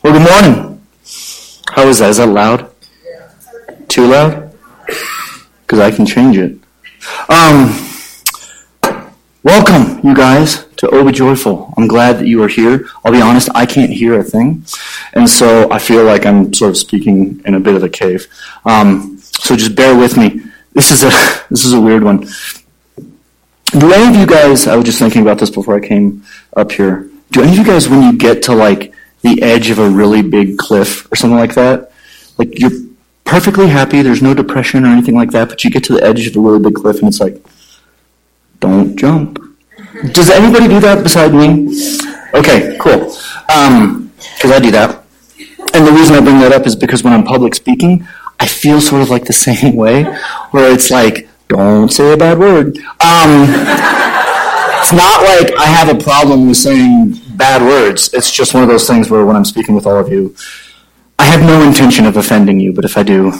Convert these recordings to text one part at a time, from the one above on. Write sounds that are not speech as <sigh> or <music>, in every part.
Well, good morning. How is that? Is that loud? Too loud? Because I can change it. Um, welcome, you guys, to Oh Be Joyful. I'm glad that you are here. I'll be honest, I can't hear a thing, and so I feel like I'm sort of speaking in a bit of a cave. Um, so just bear with me. This is a <laughs> this is a weird one. Do any of you guys? I was just thinking about this before I came up here. Do any of you guys, when you get to like the edge of a really big cliff or something like that, like you're perfectly happy, there's no depression or anything like that, but you get to the edge of a really big cliff and it's like, don't jump. Does anybody do that beside me? Okay, cool. Because I do that. And the reason I bring that up is because when I'm public speaking, I feel sort of like the <laughs> same way, where it's like, don't say a bad word. Um, it's not like I have a problem with saying bad words. It's just one of those things where when I'm speaking with all of you, I have no intention of offending you, but if I do,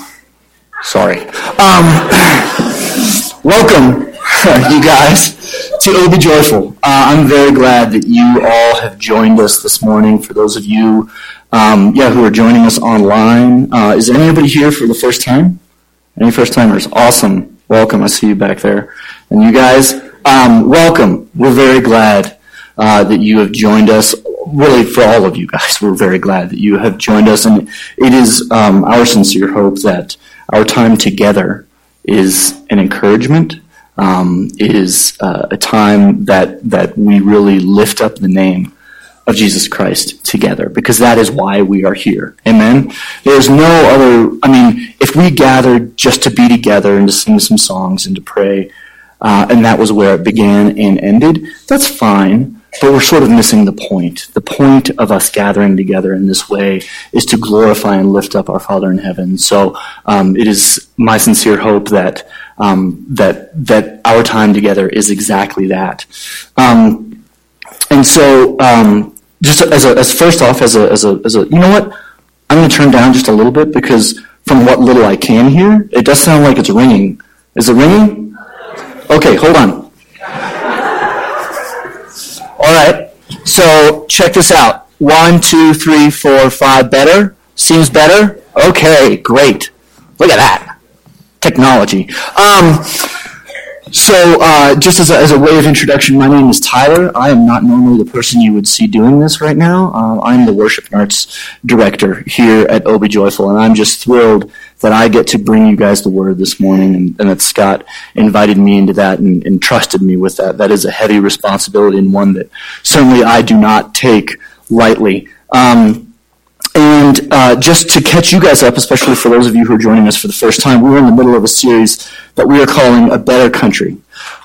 sorry. Um, <clears throat> welcome, <laughs> you guys, to Oh Be Joyful. Uh, I'm very glad that you all have joined us this morning. For those of you, um, yeah, who are joining us online, uh, is anybody here for the first time? Any first timers? Awesome. Welcome. I see you back there. And you guys, um, welcome. We're very glad uh, that you have joined us. Really, for all of you guys, we're very glad that you have joined us, and it is um, our sincere hope that our time together is an encouragement, um, is uh, a time that that we really lift up the name of Jesus Christ together, because that is why we are here. Amen. There's no other. I mean, if we gathered just to be together and to sing some songs and to pray, uh, and that was where it began and ended, that's fine. But we're sort of missing the point. The point of us gathering together in this way is to glorify and lift up our Father in heaven. So um, it is my sincere hope that um, that that our time together is exactly that. Um, and so, um, just as a, as first off, as a, as a as a you know what, I'm going to turn down just a little bit because from what little I can hear, it does sound like it's ringing. Is it ringing? Okay, hold on. All right. So check this out. One, two, three, four, five. Better? Seems better? Okay, great. Look at that. Technology. Um, so, uh, just as a, as a, way of introduction, my name is Tyler. I am not normally the person you would see doing this right now. Uh, I'm the worship and arts director here at Be Joyful, and I'm just thrilled that I get to bring you guys the word this morning, and, and that Scott invited me into that and, and trusted me with that. That is a heavy responsibility and one that certainly I do not take lightly. Um, and uh, just to catch you guys up, especially for those of you who are joining us for the first time, we're in the middle of a series that we are calling A Better Country,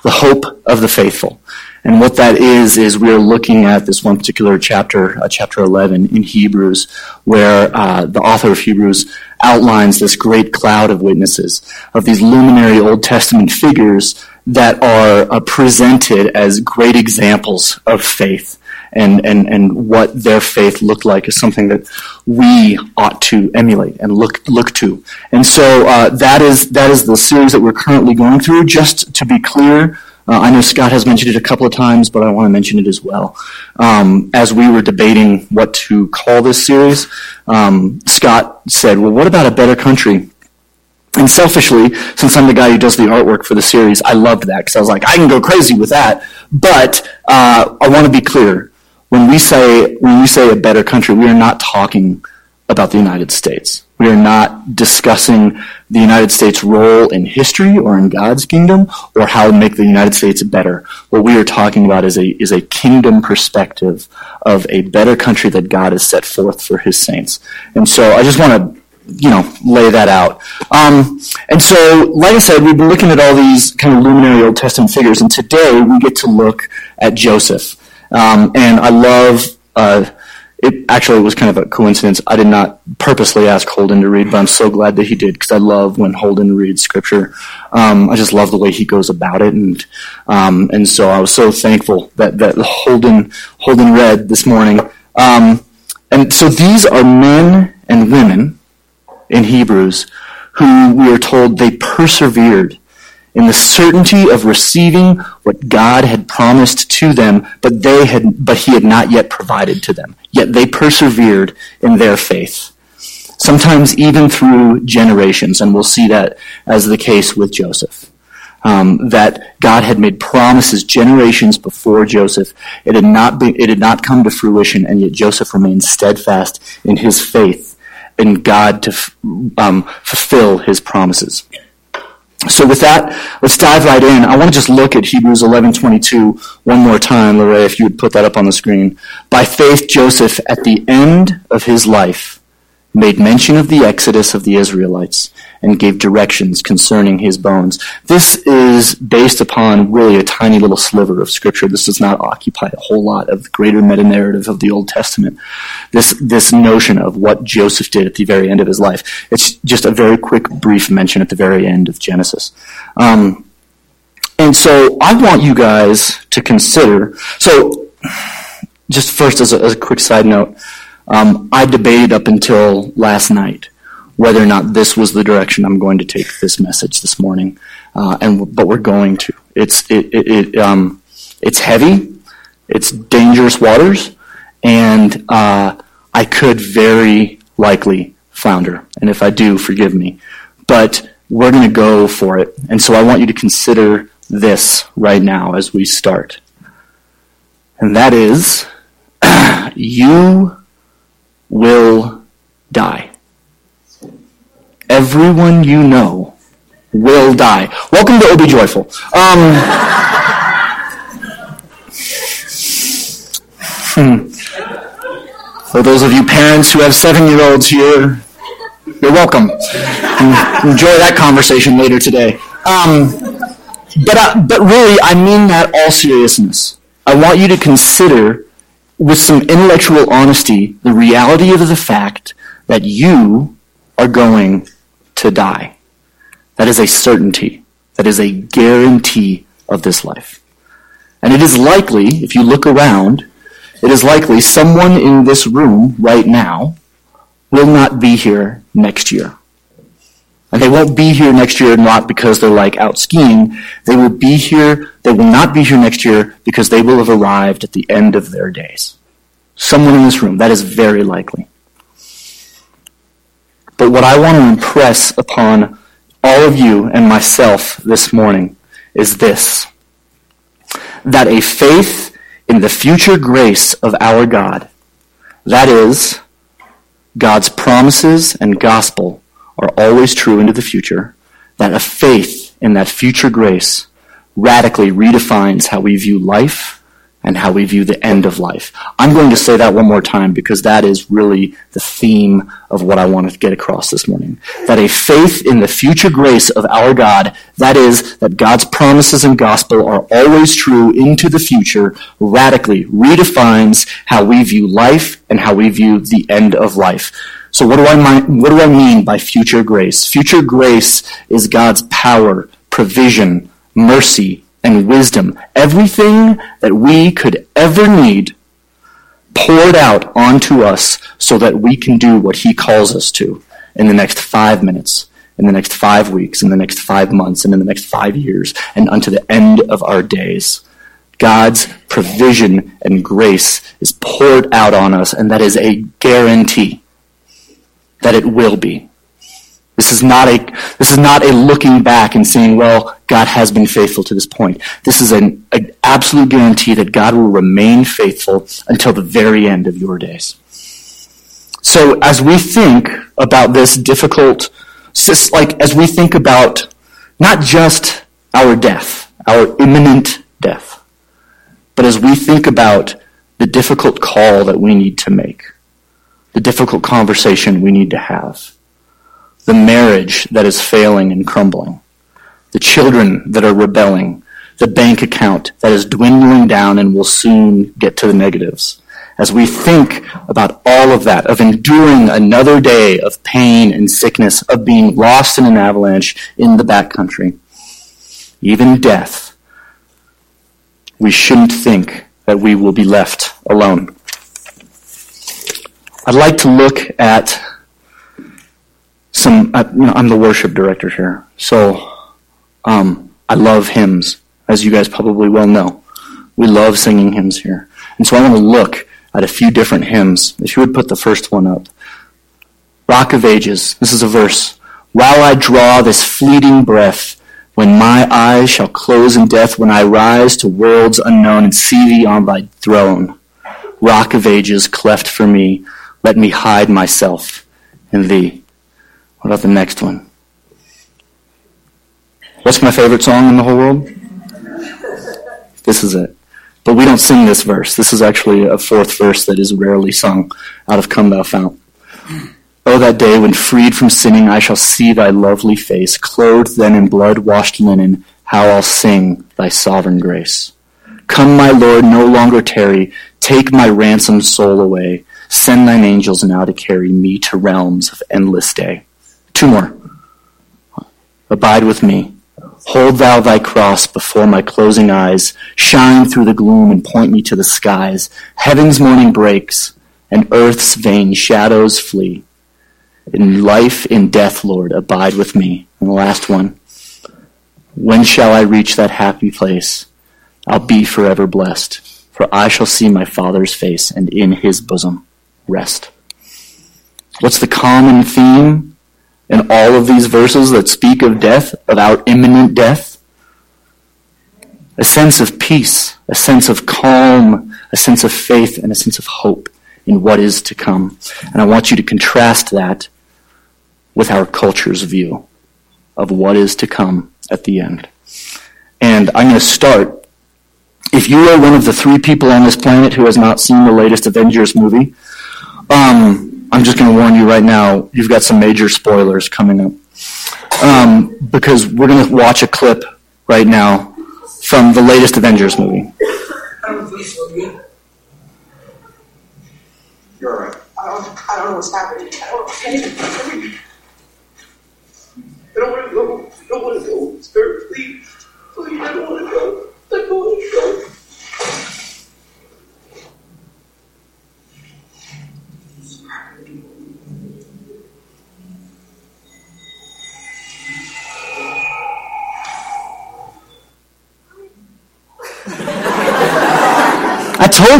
the Hope of the Faithful. And what that is, is we are looking at this one particular chapter, uh, chapter 11 in Hebrews, where uh, the author of Hebrews outlines this great cloud of witnesses, of these luminary Old Testament figures that are uh, presented as great examples of faith and, and, and what their faith looked like is something that we ought to emulate and look, look to. And so uh, that, is, that is the series that we're currently going through. Just to be clear, uh, I know Scott has mentioned it a couple of times, but I want to mention it as well. Um, as we were debating what to call this series, um, Scott said, well, what about a better country? And selfishly, since I'm the guy who does the artwork for the series, I loved that because I was like, I can go crazy with that. But uh, I want to be clear when we say when we say a better country, we are not talking about the United States. We are not discussing the United States' role in history or in God's kingdom or how to make the United States better. What we are talking about is a is a kingdom perspective of a better country that God has set forth for his saints. And so I just want to you know, lay that out. Um, and so, like I said, we've been looking at all these kind of luminary Old Testament figures, and today we get to look at Joseph. Um, and I love, uh, it actually was kind of a coincidence. I did not purposely ask Holden to read, but I'm so glad that he did because I love when Holden reads scripture. Um, I just love the way he goes about it, and um, and so I was so thankful that that Holden Holden read this morning. Um, and so these are men and women in Hebrews who we are told they persevered in the certainty of receiving what God had promised to them, but they had, but he had not yet provided to them. Yet they persevered in their faith. Sometimes even through generations, and we'll see that as the case with Joseph. Um, that God had made promises generations before Joseph. It had not been, it had not come to fruition, and yet Joseph remained steadfast in his faith in God to um, fulfill his promises. So with that, let's dive right in. I want to just look at Hebrews 11:22 one more time, Lorraine, if you would put that up on the screen. By faith, Joseph, at the end of his life, made mention of the exodus of the Israelites and gave directions concerning his bones. This is based upon really a tiny little sliver of scripture. This does not occupy a whole lot of the greater meta narrative of the Old Testament. This, this notion of what Joseph did at the very end of his life. It's just a very quick, brief mention at the very end of Genesis. Um, and so I want you guys to consider, so just first as a, as a quick side note, um, I debated up until last night whether or not this was the direction I'm going to take this message this morning, uh, and but we're going to. It's it, it, it um, it's heavy, it's dangerous waters, and uh, I could very likely flounder. And if I do, forgive me. But we're going to go for it, and so I want you to consider this right now as we start, and that is <clears throat> you will die. Everyone you know will die. Welcome to Obi Joyful. Um, hmm. For those of you parents who have seven year olds here, you're welcome. Enjoy that conversation later today. Um, but, uh, but really, I mean that all seriousness. I want you to consider with some intellectual honesty the reality of the fact that you are going to die. That is a certainty. That is a guarantee of this life. And it is likely, if you look around, it is likely someone in this room right now will not be here next year. And they won't be here next year not because they're like out skiing. They will be here, they will not be here next year because they will have arrived at the end of their days. Someone in this room, that is very likely. But what I want to impress upon all of you and myself this morning is this that a faith in the future grace of our God, that is, God's promises and gospel, are always true into the future, that a faith in that future grace radically redefines how we view life and how we view the end of life. I'm going to say that one more time because that is really the theme of what I want to get across this morning. That a faith in the future grace of our God, that is, that God's promises and gospel are always true into the future, radically redefines how we view life and how we view the end of life. So what do I mean, what do I mean by future grace? Future grace is God's power, provision, mercy, and wisdom. Everything that we could ever need poured out onto us so that we can do what he calls us to in the next five minutes, in the next five weeks, in the next five months, and in the next five years, and unto the end of our days. God's provision and grace is poured out on us, and that is a guarantee that it will be. This is not a, this is not a looking back and saying, well, God has been faithful to this point. This is an, an absolute guarantee that God will remain faithful until the very end of your days. So as we think about this difficult, like as we think about not just our death, our imminent death, but as we think about the difficult call that we need to make, the difficult conversation we need to have, the marriage that is failing and crumbling, the children that are rebelling, the bank account that is dwindling down and will soon get to the negatives. As we think about all of that, of enduring another day of pain and sickness, of being lost in an avalanche in the backcountry, even death, we shouldn't think that we will be left alone. I'd like to look at some. Uh, you know, I'm the worship director here, so um, I I love hymns, as you guys probably well know. We love singing hymns here. And so I want to look at a few different hymns. If you would put the first one up. Rock of Ages. This is a verse. While I draw this fleeting breath, when my eyes shall close in death, when I rise to worlds unknown and see thee on thy throne, rock of ages, cleft for me, let me hide myself in thee. What about the next one? What's my favorite song in the whole world? This is it. But we don't sing this verse. This is actually a fourth verse that is rarely sung out of Come Thou Fount. Oh, that day when freed from sinning I shall see thy lovely face, clothed then in blood washed linen, how I'll sing thy sovereign grace. Come, my Lord, no longer tarry, take my ransomed soul away, send thine angels now to carry me to realms of endless day. Two more. Abide with me, Hold thou thy cross before my closing eyes, shine through the gloom and point me to the skies. Heaven's morning breaks, and earth's vain shadows flee. In life, in death, Lord, abide with me. And the last one. When shall I reach that happy place? I'll be forever blessed, for I shall see my Father's face, and in his bosom rest. What's the common theme in all of these verses that speak of death, our imminent death? A sense of peace, a sense of calm, a sense of faith, and a sense of hope in what is to come. And I want you to contrast that with our culture's view of what is to come at the end. And I'm going to start. If you are one of the three people on this planet who has not seen the latest Avengers movie, um, I'm just going to warn you right now, you've got some major spoilers coming up. Um, because we're going to watch a clip right now from the latest Avengers movie. You're right. I don't, I don't know what's happening. I don't, I don't want to go. I don't want to go. Spirit, please. Please, I don't want to go. I don't want to go.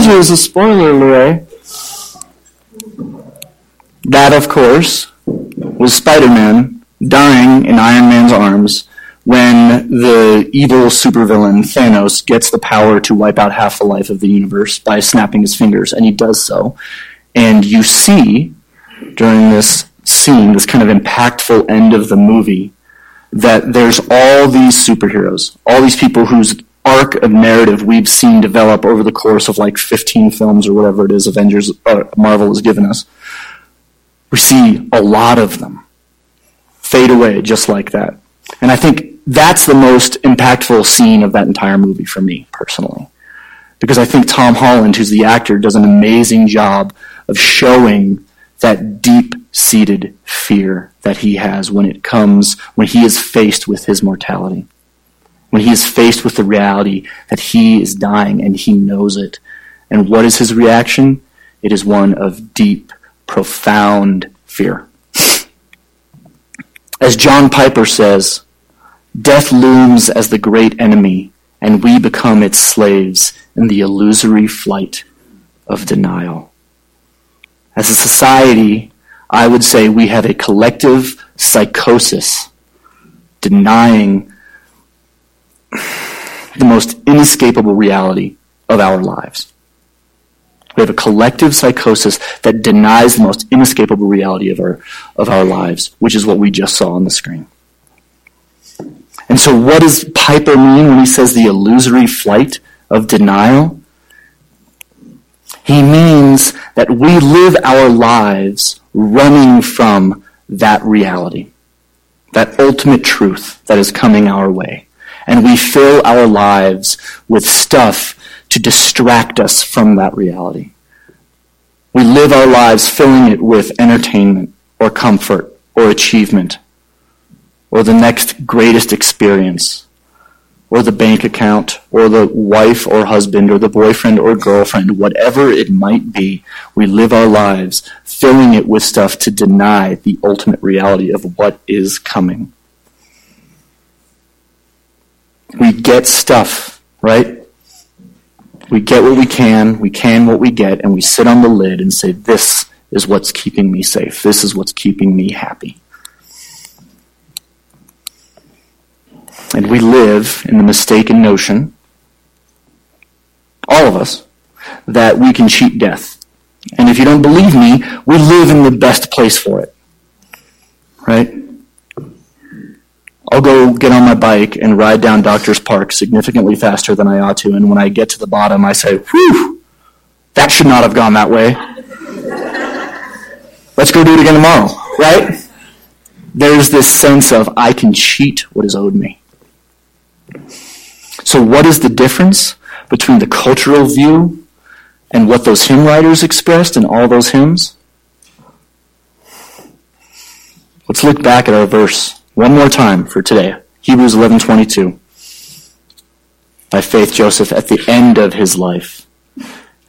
I told you it was a spoiler, Louis. That, of course, was Spider Man dying in Iron Man's arms when the evil supervillain Thanos gets the power to wipe out half the life of the universe by snapping his fingers, and he does so. And you see during this scene, this kind of impactful end of the movie, that there's all these superheroes, all these people whose arc of narrative we've seen develop over the course of like 15 films or whatever it is Avengers uh, Marvel has given us. We see a lot of them fade away just like that. And I think that's the most impactful scene of that entire movie for me personally. Because I think Tom Holland, who's the actor, does an amazing job of showing that deep seated fear that he has when it comes, when he is faced with his mortality when he is faced with the reality that he is dying and he knows it. And what is his reaction? It is one of deep, profound fear. As John Piper says, death looms as the great enemy, and we become its slaves in the illusory flight of denial. As a society, I would say we have a collective psychosis denying the most inescapable reality of our lives. We have a collective psychosis that denies the most inescapable reality of our, of our lives, which is what we just saw on the screen. And so, what does Piper mean when he says the illusory flight of denial? He means that we live our lives running from that reality, that ultimate truth that is coming our way and we fill our lives with stuff to distract us from that reality. We live our lives filling it with entertainment or comfort or achievement or the next greatest experience or the bank account or the wife or husband or the boyfriend or girlfriend, whatever it might be, we live our lives filling it with stuff to deny the ultimate reality of what is coming. We get stuff, right? We get what we can, we can what we get, and we sit on the lid and say, This is what's keeping me safe. This is what's keeping me happy. And we live in the mistaken notion, all of us, that we can cheat death. And if you don't believe me, we live in the best place for it. Right? I'll go get on my bike and ride down Doctor's Park significantly faster than I ought to, and when I get to the bottom, I say, whew, that should not have gone that way. Let's go do it again tomorrow, right? There's this sense of, I can cheat what is owed me. So, what is the difference between the cultural view and what those hymn writers expressed in all those hymns? Let's look back at our verse one more time for today. Hebrews 11:22. By faith Joseph at the end of his life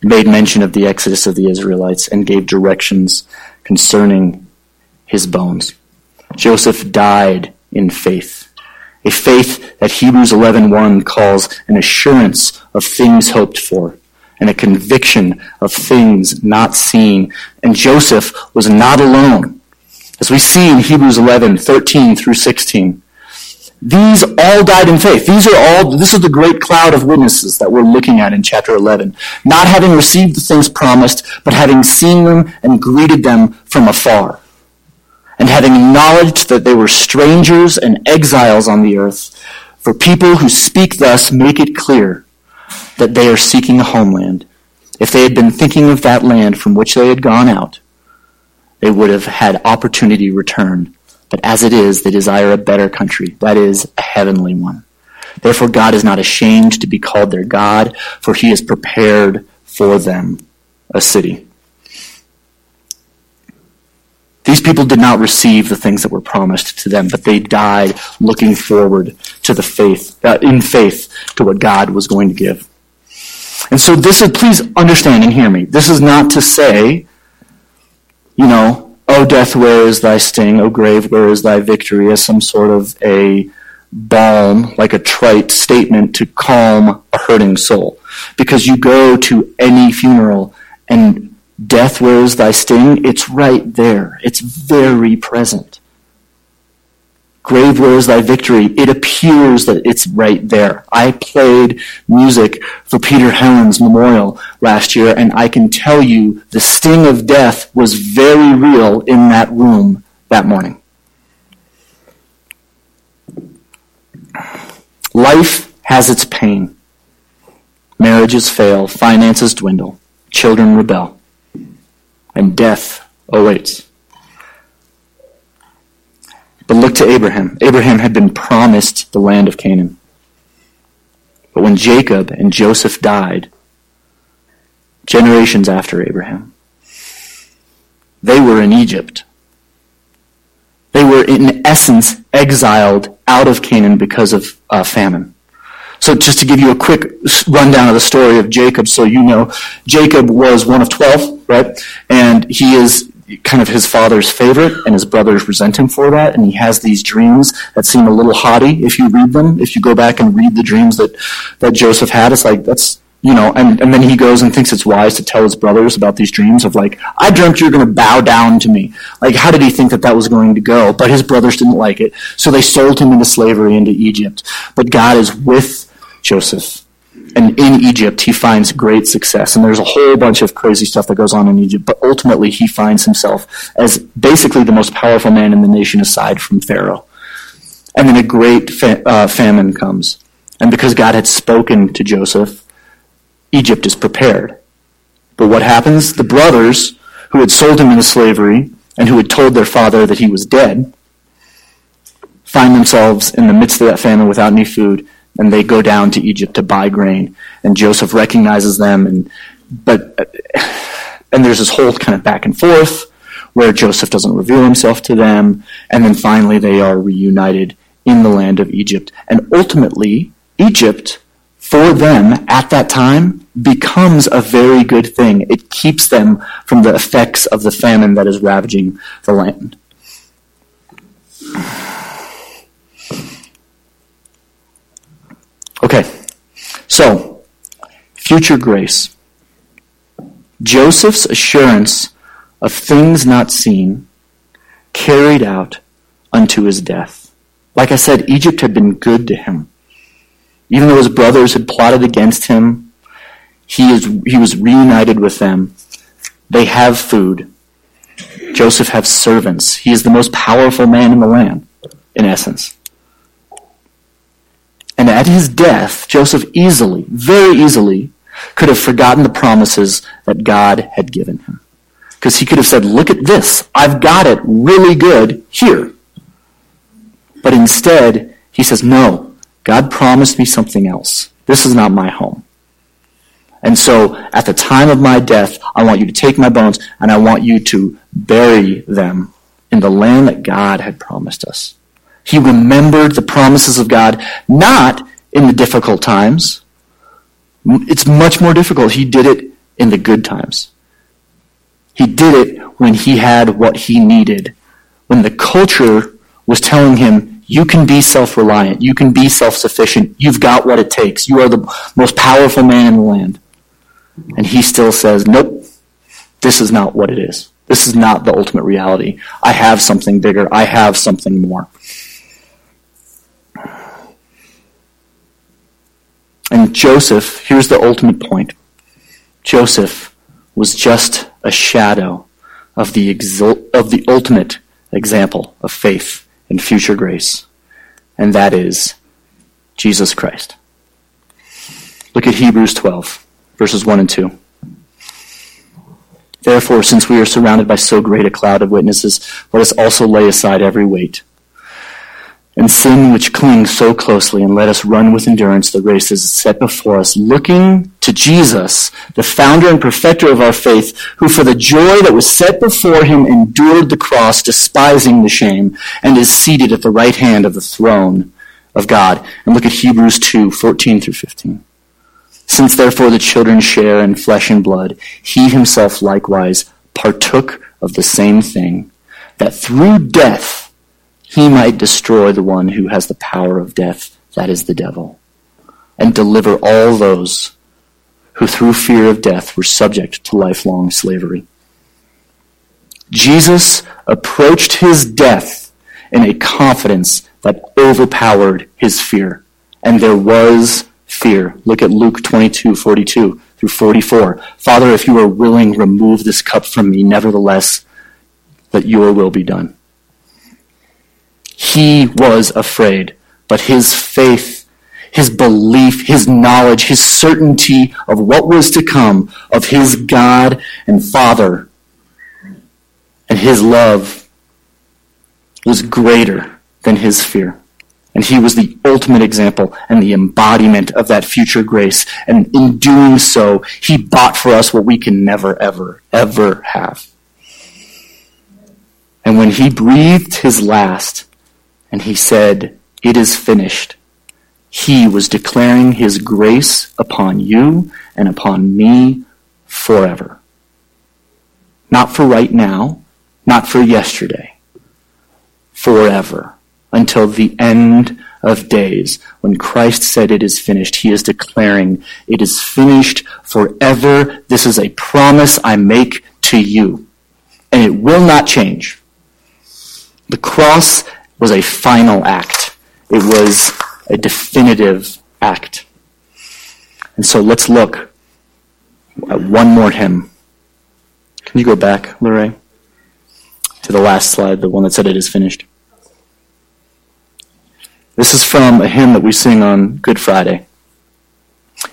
made mention of the exodus of the Israelites and gave directions concerning his bones. Joseph died in faith. A faith that Hebrews 11:1 calls an assurance of things hoped for and a conviction of things not seen. And Joseph was not alone. As we see in Hebrews 11, 13 through 16. These all died in faith. These are all, this is the great cloud of witnesses that we're looking at in chapter 11. Not having received the things promised, but having seen them and greeted them from afar. And having acknowledged that they were strangers and exiles on the earth. For people who speak thus make it clear that they are seeking a homeland. If they had been thinking of that land from which they had gone out, they would have had opportunity return. But as it is, they desire a better country, that is, a heavenly one. Therefore, God is not ashamed to be called their God, for he has prepared for them a city. These people did not receive the things that were promised to them, but they died looking forward to the faith, uh, in faith, to what God was going to give. And so this is, please understand and hear me. This is not to say you know, O death, where is thy sting? O grave, where is thy victory? As some sort of a balm, like a trite statement to calm a hurting soul. Because you go to any funeral and death, where is thy sting? It's right there. It's very present. Grave, where is thy victory? It appears that it's right there. I played music for Peter Helen's memorial last year, and I can tell you the sting of death was very real in that room that morning. Life has its pain. Marriages fail, finances dwindle, children rebel, and death awaits. But look to Abraham. Abraham had been promised the land of Canaan. But when Jacob and Joseph died, generations after Abraham, they were in Egypt. They were, in essence, exiled out of Canaan because of uh, famine. So just to give you a quick rundown of the story of Jacob, so you know, Jacob was one of 12, right? And he is kind of his father's favorite, and his brothers resent him for that. And he has these dreams that seem a little haughty if you read them. If you go back and read the dreams that, that Joseph had, it's like, that's, you know, and, and then he goes and thinks it's wise to tell his brothers about these dreams of like, I dreamt you're going to bow down to me. Like, how did he think that that was going to go? But his brothers didn't like it. So they sold him into slavery into Egypt. But God is with Joseph and in Egypt, he finds great success. And there's a whole bunch of crazy stuff that goes on in Egypt. But ultimately, he finds himself as basically the most powerful man in the nation aside from Pharaoh. And then a great fa- uh, famine comes. And because God had spoken to Joseph, Egypt is prepared. But what happens? The brothers who had sold him into slavery and who had told their father that he was dead find themselves in the midst of that famine without any food and they go down to Egypt to buy grain. And Joseph recognizes them, and but uh, and there's this whole kind of back and forth where Joseph doesn't reveal himself to them, and then finally they are reunited in the land of Egypt. And ultimately, Egypt, for them at that time, becomes a very good thing. It keeps them from the effects of the famine that is ravaging the land. So, future grace. Joseph's assurance of things not seen carried out unto his death. Like I said, Egypt had been good to him. Even though his brothers had plotted against him, he, is, he was reunited with them. They have food. Joseph has servants. He is the most powerful man in the land, in essence. And at his death, Joseph easily, very easily, could have forgotten the promises that God had given him. Because he could have said, look at this. I've got it really good here. But instead, he says, no, God promised me something else. This is not my home. And so at the time of my death, I want you to take my bones and I want you to bury them in the land that God had promised us. He remembered the promises of God, not in the difficult times. It's much more difficult. He did it in the good times. He did it when he had what he needed. When the culture was telling him, you can be self-reliant. You can be self-sufficient. You've got what it takes. You are the most powerful man in the land. And he still says, nope, this is not what it is. This is not the ultimate reality. I have something bigger. I have something more. And Joseph, here's the ultimate point. Joseph was just a shadow of the, exul- of the ultimate example of faith and future grace. And that is Jesus Christ. Look at Hebrews 12 verses 1 and 2. Therefore, since we are surrounded by so great a cloud of witnesses, let us also lay aside every weight and sin which clings so closely, and let us run with endurance the race that is set before us, looking to Jesus, the founder and perfecter of our faith, who for the joy that was set before him endured the cross, despising the shame, and is seated at the right hand of the throne of God. And look at Hebrews 2, 14 through 15. Since therefore the children share in flesh and blood, he himself likewise partook of the same thing, that through death he might destroy the one who has the power of death, that is the devil, and deliver all those who through fear of death were subject to lifelong slavery. Jesus approached his death in a confidence that overpowered his fear. And there was fear. Look at Luke 22, 42 through 44. Father, if you are willing, remove this cup from me. Nevertheless, let your will be done. He was afraid, but his faith, his belief, his knowledge, his certainty of what was to come, of his God and Father, and his love was greater than his fear. And he was the ultimate example and the embodiment of that future grace. And in doing so, he bought for us what we can never, ever, ever have. And when he breathed his last and he said, It is finished, he was declaring his grace upon you and upon me forever. Not for right now, not for yesterday, forever until the end of days. When Christ said it is finished, he is declaring it is finished forever. This is a promise I make to you. And it will not change. The cross was a final act. It was a definitive act. And so let's look at one more hymn. Can you go back, Lorraine, to the last slide, the one that said it is finished? This is from a hymn that we sing on Good Friday.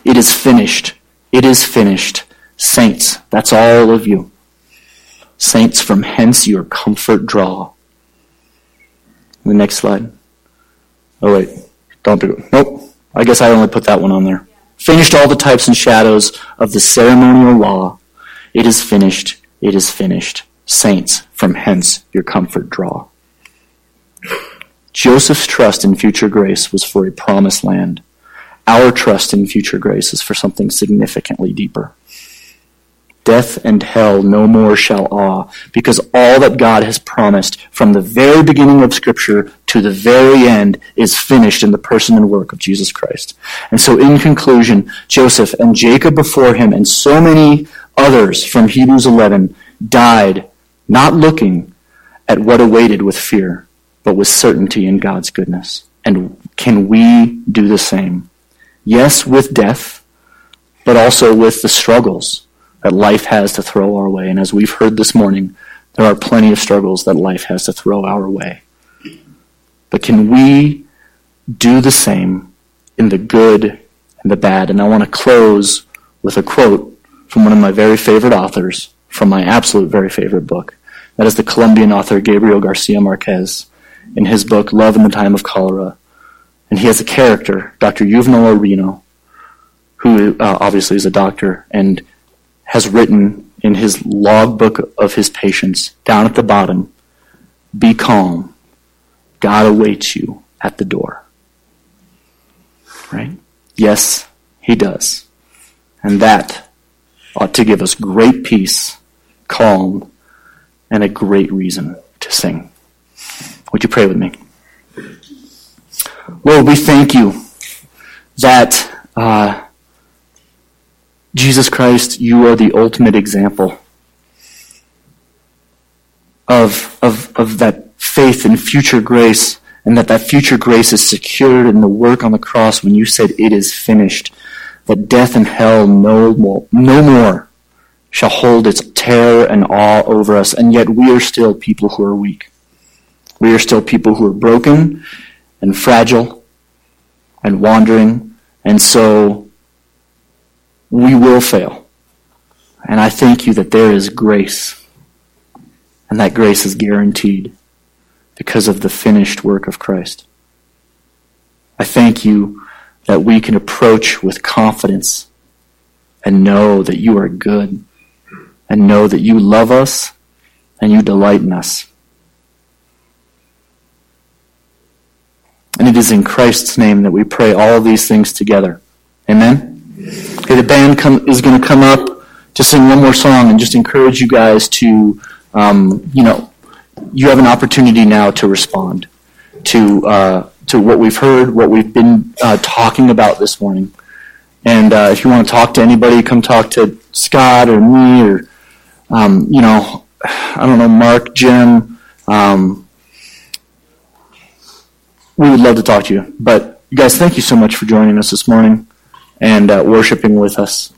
It is finished. It is finished. Saints, that's all of you. Saints, from hence your comfort draw. The next slide. Oh, wait. Don't do. Nope. I guess I only put that one on there. Finished all the types and shadows of the ceremonial law. It is finished. It is finished. Saints, from hence your comfort draw. Joseph's trust in future grace was for a promised land. Our trust in future grace is for something significantly deeper. Death and hell no more shall awe, because all that God has promised from the very beginning of Scripture to the very end is finished in the person and work of Jesus Christ. And so, in conclusion, Joseph and Jacob before him and so many others from Hebrews 11 died not looking at what awaited with fear, but with certainty in God's goodness. And can we do the same? Yes, with death, but also with the struggles that life has to throw our way. And as we've heard this morning, there are plenty of struggles that life has to throw our way. But can we do the same in the good and the bad? And I want to close with a quote from one of my very favorite authors from my absolute very favorite book. That is the Colombian author Gabriel Garcia Marquez in his book Love in the Time of Cholera. And he has a character, Dr. Juvenal Urbino, who uh, obviously is a doctor and has written in his logbook of his patients down at the bottom, be calm. God awaits you at the door. Right? Yes, he does. And that ought to give us great peace, calm, and a great reason to sing. Would you pray with me? Lord, we thank you that uh, Jesus Christ, you are the ultimate example of, of, of that faith and future grace, and that that future grace is secured in the work on the cross when you said, It is finished. That death and hell no more, no more shall hold its terror and awe over us, and yet we are still people who are weak. We are still people who are broken and fragile and wandering, and so we will fail. And I thank you that there is grace, and that grace is guaranteed because of the finished work of Christ. I thank you that we can approach with confidence and know that you are good, and know that you love us and you delight in us. And it is in Christ's name that we pray all these things together. Amen. Okay, the band come, is going to come up to sing one more song and just encourage you guys to, um, you know, you have an opportunity now to respond to uh, to what we've heard, what we've been uh, talking about this morning. And uh, if you want to talk to anybody, come talk to Scott or me or, um, you know, I don't know, Mark, Jim. Um, we would love to talk to you. But you guys, thank you so much for joining us this morning and uh, worshiping with us.